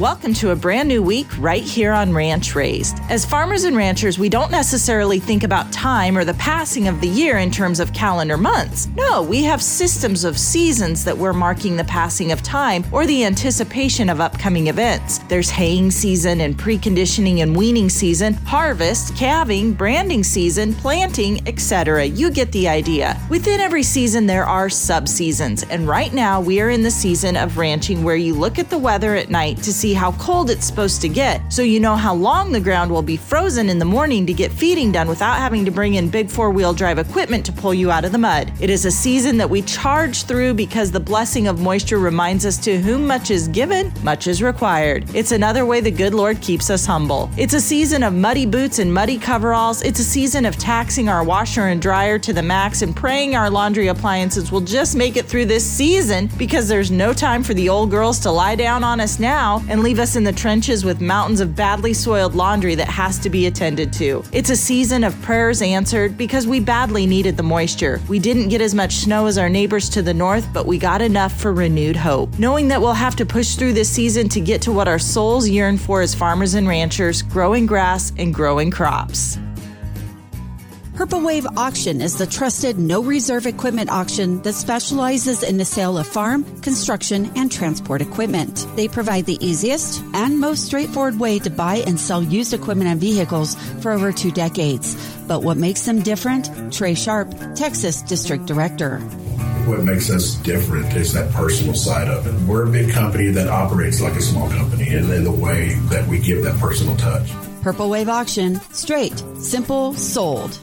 Welcome to a brand new week right here on Ranch Raised. As farmers and ranchers, we don't necessarily think about time or the passing of the year in terms of calendar months. No, we have systems of seasons that we're marking the passing of time or the anticipation of upcoming events. There's haying season and preconditioning and weaning season, harvest, calving, branding season, planting, etc. You get the idea. Within every season, there are subseasons, and right now we are in the season of ranching where you look at the weather at night to see see how cold it's supposed to get, so you know how long the ground will be frozen in the morning to get feeding done without having to bring in big four wheel drive equipment to pull you out of the mud. It is a season that we charge through because the blessing of moisture reminds us to whom much is given, much is required. It's another way the good Lord keeps us humble. It's a season of muddy boots and muddy coveralls. It's a season of taxing our washer and dryer to the max and praying our laundry appliances will just make it through this season because there's no time for the old girls to lie down on us now and leave us in the trenches with mountains of badly soiled laundry that has to be attended to. It's a season of prayers answered because we badly needed the moisture. We didn't get as much snow as our neighbors to the north, but we got enough for renewed hope. Knowing that we'll have to push through this season to get to what our souls yearn for as farmers and ranchers growing grass and growing crops. Purple Wave Auction is the trusted no reserve equipment auction that specializes in the sale of farm, construction, and transport equipment. They provide the easiest and most straightforward way to buy and sell used equipment and vehicles for over two decades. But what makes them different? Trey Sharp, Texas District Director what makes us different is that personal side of it. We're a big company that operates like a small company and in the way that we give that personal touch. Purple Wave Auction, straight, simple, sold.